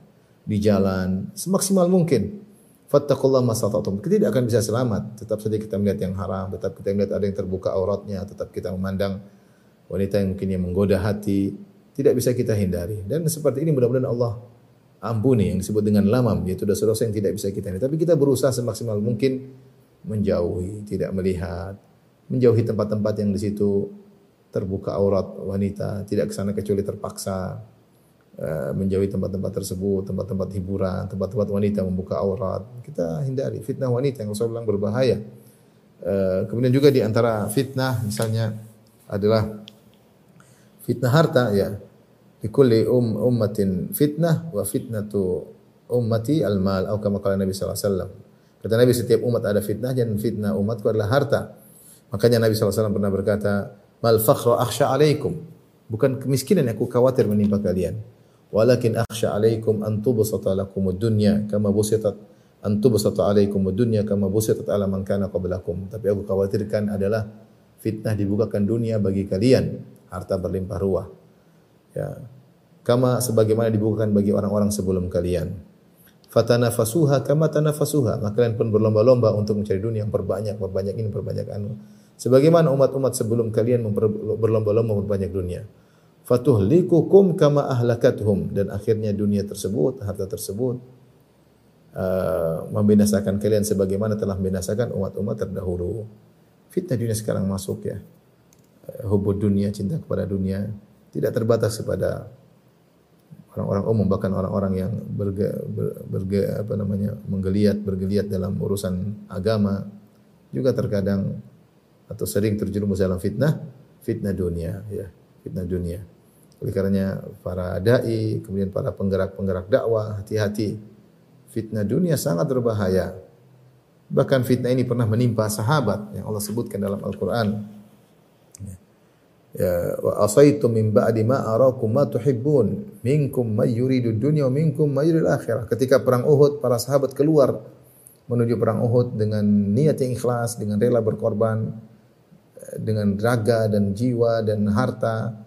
Di jalan semaksimal mungkin. Fattakullah masata'tum. Kita tidak akan bisa selamat. Tetap saja kita melihat yang haram, tetap kita melihat ada yang terbuka auratnya, tetap kita memandang wanita yang mungkin yang menggoda hati, tidak bisa kita hindari. Dan seperti ini mudah-mudahan Allah ampuni yang disebut dengan lamam, yaitu dosa-dosa yang tidak bisa kita hindari. Tapi kita berusaha semaksimal mungkin menjauhi, tidak melihat, menjauhi tempat-tempat yang di situ terbuka aurat wanita, tidak ke sana kecuali terpaksa menjauhi tempat-tempat tersebut, tempat-tempat hiburan, tempat-tempat wanita membuka aurat. Kita hindari fitnah wanita yang Rasulullah bilang berbahaya. Eh, kemudian juga di antara fitnah misalnya adalah fitnah harta ya. Likulli um ummatin fitnah wa fitnatu ummati al-mal atau kama kala Nabi sallallahu alaihi wasallam. Kata Nabi setiap umat ada fitnah dan fitnah umatku adalah harta. Makanya Nabi sallallahu alaihi wasallam pernah berkata, "Mal fakhru akhsha alaikum." Bukan kemiskinan yang aku khawatir menimpa kalian walakin akhsha alaikum an tubsata lakumud dunya kama busitat an tubsata alaikumud dunya kama busitat ala man kana qablakum. Tapi aku khawatirkan adalah fitnah dibukakan dunia bagi kalian harta berlimpah ruah. Ya. Kama sebagaimana dibukakan bagi orang-orang sebelum kalian. Fatanafasuha kama tanafasuha. Maka kalian pun berlomba-lomba untuk mencari dunia yang perbanyak perbanyak ini perbanyak anu. Sebagaimana umat-umat sebelum kalian berlomba-lomba memperbanyak dunia fatuhlikukum kama ahlakatuhum dan akhirnya dunia tersebut harta tersebut uh, membinasakan kalian sebagaimana telah membinasakan umat-umat terdahulu. Fitnah dunia sekarang masuk ya. Uh, hubud dunia cinta kepada dunia tidak terbatas kepada orang-orang umum bahkan orang-orang yang berge, berge, apa namanya menggeliat bergeliat dalam urusan agama. Juga terkadang atau sering terjerumus dalam fitnah fitnah dunia ya fitnah dunia oleh karenanya para dai, kemudian para penggerak-penggerak dakwah, hati-hati. Fitnah dunia sangat berbahaya. Bahkan fitnah ini pernah menimpa sahabat yang Allah sebutkan dalam Al-Qur'an. Ya, wa asaitu min ba'di ma arakum ma tuhibbun minkum may yuridu dunya minkum may yuridul akhirah. Ketika perang Uhud, para sahabat keluar menuju perang Uhud dengan niat yang ikhlas, dengan rela berkorban, dengan raga dan jiwa dan harta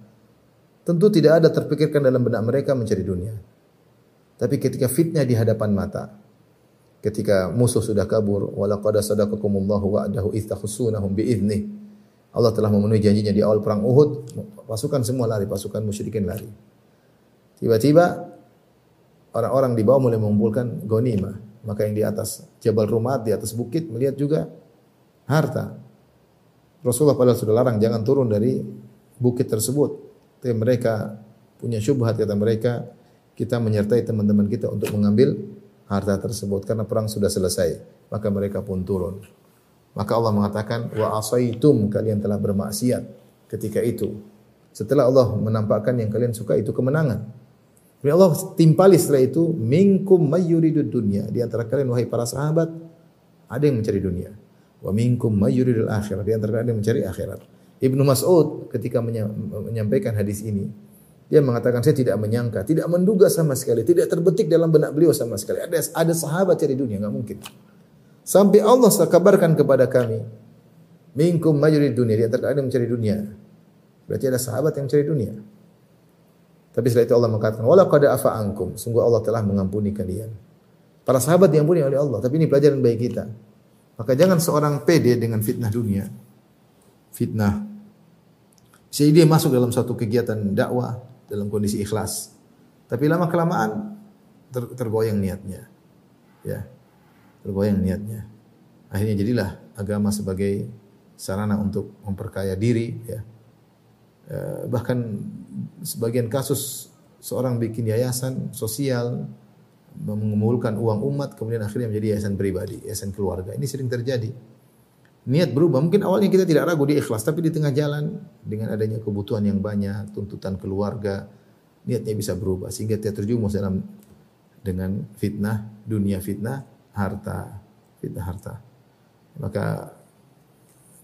Tentu tidak ada terpikirkan dalam benak mereka mencari dunia. Tapi ketika fitnah di hadapan mata, ketika musuh sudah kabur, walaqad sadaqakumullahu wa'dahu idh tahussunahum bi'idznih. Allah telah memenuhi janjinya di awal perang Uhud, pasukan semua lari, pasukan musyrikin lari. Tiba-tiba orang-orang di bawah mulai mengumpulkan gonima. Maka yang di atas Jabal Rumat, di atas bukit melihat juga harta. Rasulullah padahal sudah larang jangan turun dari bukit tersebut. Tapi mereka punya syubhat kata mereka, kita menyertai teman-teman kita untuk mengambil harta tersebut karena perang sudah selesai. Maka mereka pun turun. Maka Allah mengatakan wa asaitum kalian telah bermaksiat ketika itu. Setelah Allah menampakkan yang kalian suka itu kemenangan. Kemudian Allah timpali setelah itu minkum mayyuridud dunya. Di antara kalian wahai para sahabat ada yang mencari dunia. Wa minkum mayyuridul akhirat. Di antara kalian ada yang mencari akhirat. Ibnu Mas'ud ketika menyampaikan hadis ini, dia mengatakan saya tidak menyangka, tidak menduga sama sekali, tidak terbetik dalam benak beliau sama sekali. Ada ada sahabat cari dunia, nggak mungkin. Sampai Allah kabarkan kepada kami, minkum majurid dunia, di antara mencari dunia. Berarti ada sahabat yang mencari dunia. Tapi setelah itu Allah mengatakan, wala qad afa ankum, sungguh Allah telah mengampuni kalian. Para sahabat diampuni oleh Allah, tapi ini pelajaran bagi kita. Maka jangan seorang pede dengan fitnah dunia fitnah. Jadi dia masuk dalam satu kegiatan dakwah dalam kondisi ikhlas. Tapi lama kelamaan ter tergoyang niatnya. Ya. Tergoyang niatnya. Akhirnya jadilah agama sebagai sarana untuk memperkaya diri ya. E, bahkan sebagian kasus seorang bikin yayasan sosial mengumpulkan uang umat kemudian akhirnya menjadi yayasan pribadi, yayasan keluarga. Ini sering terjadi niat berubah. Mungkin awalnya kita tidak ragu di ikhlas, tapi di tengah jalan dengan adanya kebutuhan yang banyak, tuntutan keluarga, niatnya bisa berubah sehingga dia terjumus dalam dengan fitnah, dunia fitnah, harta, fitnah harta. Maka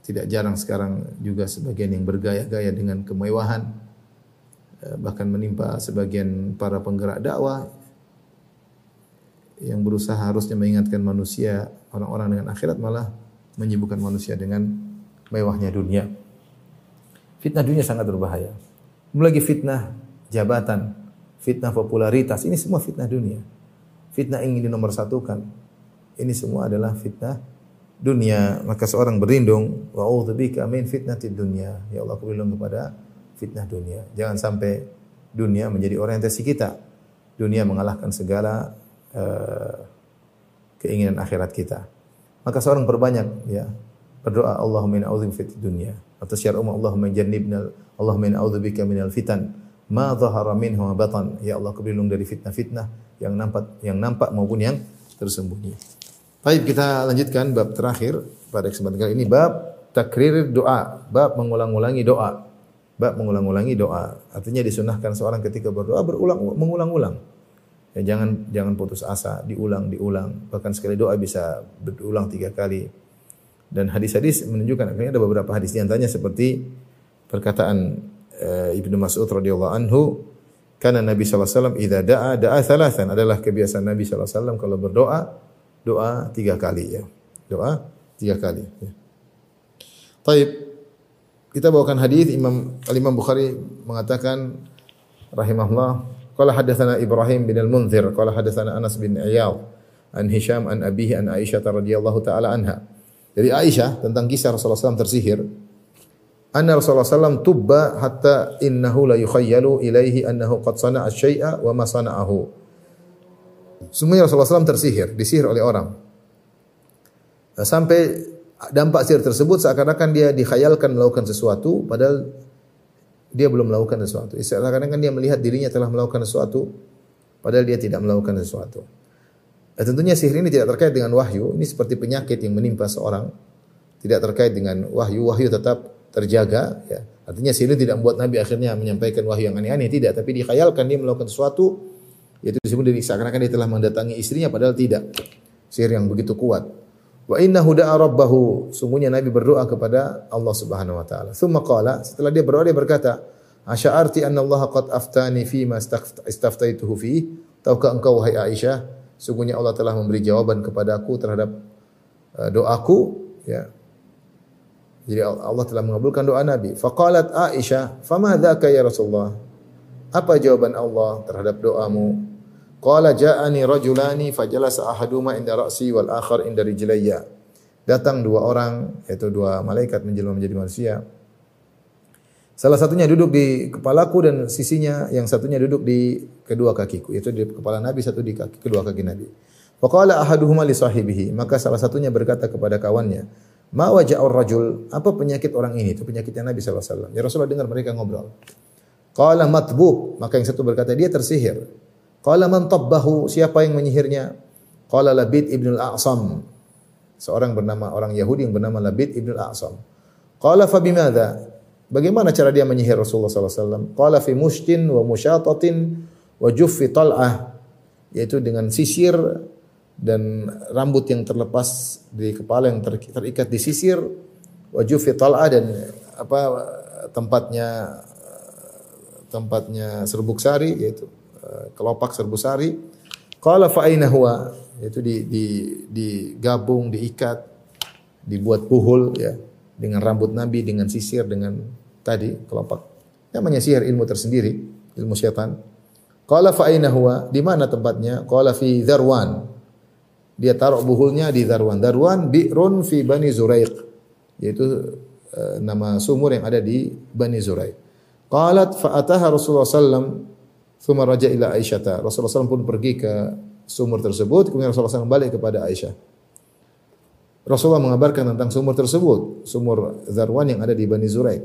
tidak jarang sekarang juga sebagian yang bergaya-gaya dengan kemewahan eh, bahkan menimpa sebagian para penggerak dakwah yang berusaha harusnya mengingatkan manusia orang-orang dengan akhirat malah menyibukkan manusia dengan mewahnya dunia. Fitnah dunia sangat berbahaya. Belum fitnah jabatan, fitnah popularitas, ini semua fitnah dunia. fitnah ingin dinomorsatukan. Ini semua adalah fitnah dunia. Maka seorang berlindung, wa bika min fitnatid dunia. Ya Allah, aku berlindung kepada fitnah dunia. Jangan sampai dunia menjadi orientasi kita. Dunia mengalahkan segala uh, keinginan akhirat kita. Maka seorang berbanyak ya berdoa Allahumma inna a'udzubika fitnah dunia atau syiar umma Allahumma jannibna Allahumma inna a'udzubika minal fitan ma dhahara minhu wa batan. Ya Allah, aku berlindung dari fitnah-fitnah yang nampak yang nampak maupun yang tersembunyi. Baik, kita lanjutkan bab terakhir pada kesempatan kali ini bab takrir doa, bab mengulang-ulangi doa. Bab mengulang-ulangi doa. Artinya disunahkan seorang ketika berdoa berulang mengulang-ulang. Ya, jangan jangan putus asa, diulang, diulang. Bahkan sekali doa bisa berulang tiga kali. Dan hadis-hadis menunjukkan, akhirnya ada beberapa hadis di antaranya seperti perkataan uh, Ibnu Mas'ud radhiyallahu anhu karena Nabi wasallam idza da'a da'a thalathan adalah kebiasaan Nabi wasallam kalau berdoa doa tiga kali ya. Doa tiga kali ya. Taib kita bawakan hadis Imam Al-Imam Bukhari mengatakan rahimahullah qala hadatsana Ibrahim bin Al-Munzir qala hadatsana Anas bin Iyad an Hisham an abihi an Aisyah radhiyallahu taala anha. Jadi Aisyah tentang kisah Rasulullah SAW tersihir anna Rasulullah SAW tubba hatta innahu la yukhayyalu ilaihi annahu qad sana'a syai'a wa ma sana'ahu. Semuanya Rasulullah SAW tersihir, disihir oleh orang. Sampai dampak sihir tersebut seakan-akan dia dikhayalkan melakukan sesuatu padahal dia belum melakukan sesuatu. Seakan-akan dia melihat dirinya telah melakukan sesuatu padahal dia tidak melakukan sesuatu. Nah, tentunya sihir ini tidak terkait dengan wahyu, ini seperti penyakit yang menimpa seorang. Tidak terkait dengan wahyu, wahyu tetap terjaga ya. Artinya sihir tidak membuat Nabi akhirnya menyampaikan wahyu yang aneh-aneh tidak, tapi dikhayalkan dia melakukan sesuatu yaitu disebut dari seakan-akan dia telah mendatangi istrinya padahal tidak. Sihir yang begitu kuat. Wa innahu da'a rabbahu, sungguhnya Nabi berdoa kepada Allah Subhanahu wa taala. Tsumma qala, setelah dia berdoa dia berkata, "Asy'arti anna Allah qad aftani fi ma istaftaituhu fi?" Tahukah engkau wahai Aisyah, sungguhnya Allah telah memberi jawaban kepadaku terhadap uh, doaku, ya. Jadi Allah telah mengabulkan doa Nabi. Faqalat Aisyah, "Fama dzaka ya Rasulullah?" Apa jawaban Allah terhadap doamu? Qala ja'ani rajulani fajalasa ahaduma inda ra'si wal akhar inda rijlayya. Datang dua orang, yaitu dua malaikat menjelma menjadi manusia. Salah satunya duduk di kepalaku dan sisinya yang satunya duduk di kedua kakiku, yaitu di kepala Nabi satu di kaki, kedua kaki Nabi. Faqala ahaduhuma li sahibihi, maka salah satunya berkata kepada kawannya, Ma waja'ur rajul? Apa penyakit orang ini? Itu penyakitnya Nabi SAW. Ya Rasulullah dengar mereka ngobrol. Qala matbuk. Maka yang satu berkata, dia tersihir. Qala man tabbahu? Siapa yang menyihirnya? Qala Labid ibn al-A'sam. Seorang bernama, orang Yahudi yang bernama Labid ibn al-A'sam. Qala fabimada? Bagaimana cara dia menyihir Rasulullah SAW? Qala fi mushtin wa musyatatin wa juffi tal'ah. Yaitu dengan sisir dan rambut yang terlepas di kepala yang ter, terikat di sisir wajah fital'a dan apa tempatnya tempatnya serbuk sari yaitu kelopak serbuk sari. Qala fa aina huwa? Yaitu di di digabung diikat dibuat puhul ya dengan rambut nabi dengan sisir dengan tadi kelopak. Namanya sihir ilmu tersendiri ilmu syaitan. Qala fa aina huwa? Di mana tempatnya? Qala fi dharwan dia taruh buhulnya di Darwan. Darwan bi'run fi Bani Zuraiq. Yaitu uh, nama sumur yang ada di Bani Zuraiq. Qalat fa'ataha Rasulullah sallam thumma raja ila Aisyah. Rasulullah sallam pun pergi ke sumur tersebut, kemudian Rasulullah sallam balik kepada Aisyah. Rasulullah mengabarkan tentang sumur tersebut, sumur Darwan yang ada di Bani Zuraiq.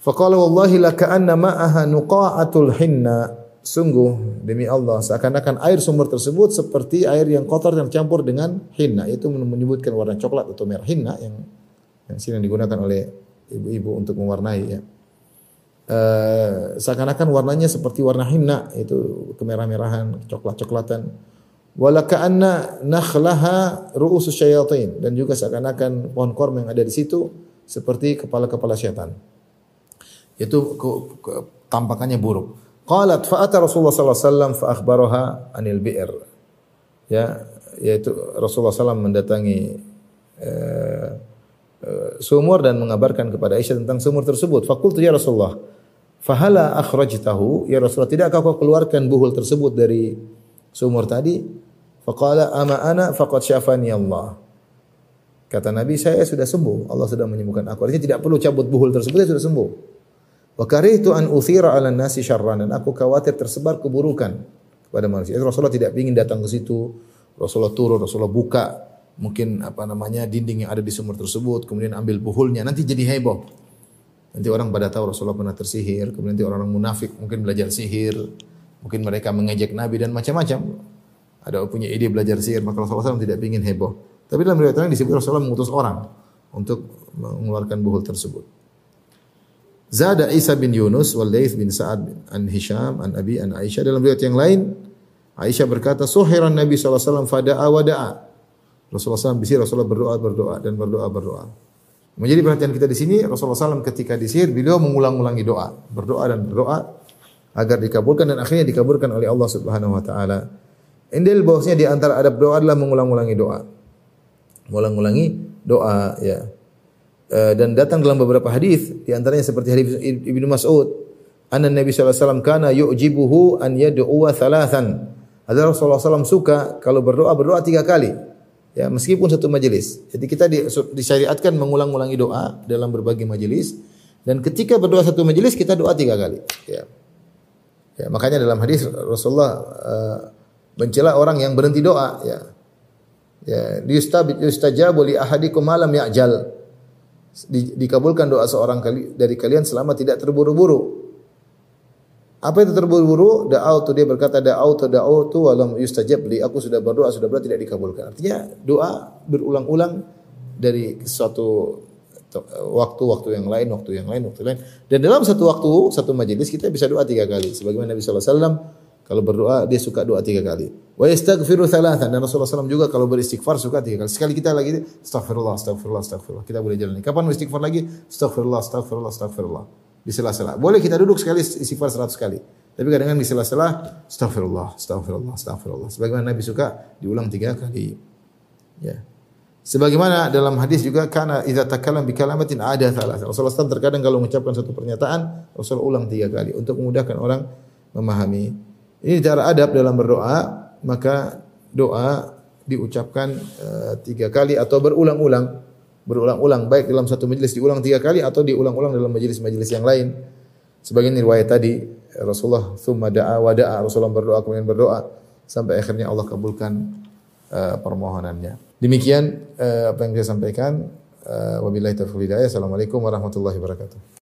Faqala wallahi laka'anna ma'aha nuqa'atul hinna sungguh demi Allah seakan-akan air sumur tersebut seperti air yang kotor yang campur dengan hinna itu menyebutkan warna coklat atau merah hinna yang yang sini digunakan oleh ibu-ibu untuk mewarnai ya. Uh, seakan-akan warnanya seperti warna hinna itu kemerah-merahan, coklat-coklatan. Walaka'anna nakhlaha ru'usus syayatin dan juga seakan-akan pohon korma yang ada di situ seperti kepala-kepala syaitan. Itu tampakannya buruk. Qalat fa'ata Rasulullah sallallahu alaihi wasallam fa akhbaraha anil bi'r. Ya, yaitu Rasulullah SAW mendatangi uh, uh, sumur dan mengabarkan kepada Aisyah tentang sumur tersebut. Fakultu ya Rasulullah, fahala akhrajtahu? Ya Rasulullah, tidakkah kau keluarkan buhul tersebut dari seumur tadi. Faqala ama ana faqad syafani Allah. Kata Nabi, saya sudah sembuh. Allah sudah menyembuhkan aku. Artinya tidak perlu cabut buhul tersebut, saya sudah sembuh. Wa karihtu an uthira 'ala nasi syarran dan aku khawatir tersebar keburukan kepada manusia. Rasulullah tidak ingin datang ke situ. Rasulullah turun, Rasulullah buka mungkin apa namanya dinding yang ada di sumur tersebut, kemudian ambil buhulnya, nanti jadi heboh. Nanti orang pada tahu Rasulullah pernah tersihir, kemudian nanti orang-orang munafik mungkin belajar sihir, mungkin mereka mengejek Nabi dan macam-macam. Ada punya ide belajar sihir, maka Rasulullah SAW tidak ingin heboh. Tapi dalam riwayat lain disebut Rasulullah mengutus orang untuk mengeluarkan buhul tersebut. Zada Isa bin Yunus wal bin Sa'ad an Hisham an Abi an Aisyah dalam riwayat yang lain Aisyah berkata suhiran Nabi SAW fada'a wa da'a Rasulullah SAW bisir Rasulullah berdoa berdoa dan berdoa berdoa Menjadi perhatian kita di sini Rasulullah SAW ketika disihir beliau mengulang-ulangi doa, berdoa dan berdoa agar dikabulkan dan akhirnya dikabulkan oleh Allah Subhanahu wa taala. Indel bahwasanya di antara adab doa adalah mengulang-ulangi doa. Mengulang-ulangi doa ya. E, dan datang dalam beberapa hadis di antaranya seperti hadis Ibnu Mas'ud, anna Nabi sallallahu alaihi wasallam kana yu'jibuhu an yad'u thalathan. Ada Rasulullah SAW suka kalau berdoa berdoa tiga kali. Ya, meskipun satu majelis. Jadi kita di, disyariatkan mengulang-ulangi doa dalam berbagai majelis dan ketika berdoa satu majelis kita doa tiga kali. Ya. Ya, makanya dalam hadis Rasulullah uh, mencela orang yang berhenti doa ya. Ya, yustab yustajabu li ahadikum malam ya'jal. Di, dikabulkan doa seorang kali dari kalian selama tidak terburu-buru. Apa itu terburu-buru? Da'autu dia berkata da'autu da'autu walam yustajab li. Aku sudah berdoa sudah berdoa tidak dikabulkan. Artinya doa berulang-ulang dari suatu waktu-waktu yang lain, waktu yang lain, waktu lain. Dan dalam satu waktu, satu majelis kita bisa doa tiga kali. Sebagaimana Nabi wasallam kalau berdoa dia suka doa tiga kali. Wa yastaghfiru thalathan dan Rasulullah SAW juga kalau beristighfar suka tiga kali. Sekali kita lagi astagfirullah, astagfirullah, astagfirullah. Kita boleh jalan. Kapan beristighfar lagi? Astagfirullah, astagfirullah, astagfirullah di sela-sela. Boleh kita duduk sekali istighfar 100 kali. Tapi kadang-kadang di sela-sela astagfirullah, astagfirullah, astagfirullah. Sebagaimana Nabi suka diulang tiga kali. Ya. Sebagaimana dalam hadis juga karena idza takallam bi kalamatin ada salah. Rasulullah SAW terkadang kalau mengucapkan satu pernyataan, Rasul ulang tiga kali untuk memudahkan orang memahami. Ini cara adab dalam berdoa, maka doa diucapkan uh, tiga kali atau berulang-ulang berulang-ulang baik dalam satu majelis diulang tiga kali atau diulang-ulang dalam majelis-majelis yang lain. Sebagian riwayat tadi Rasulullah thumma da'a wa da'a Rasulullah berdoa kemudian berdoa sampai akhirnya Allah kabulkan uh, permohonannya. Demikian uh, apa yang saya sampaikan. Uh, wabillahi taufiq hidayah. Assalamualaikum warahmatullahi wabarakatuh.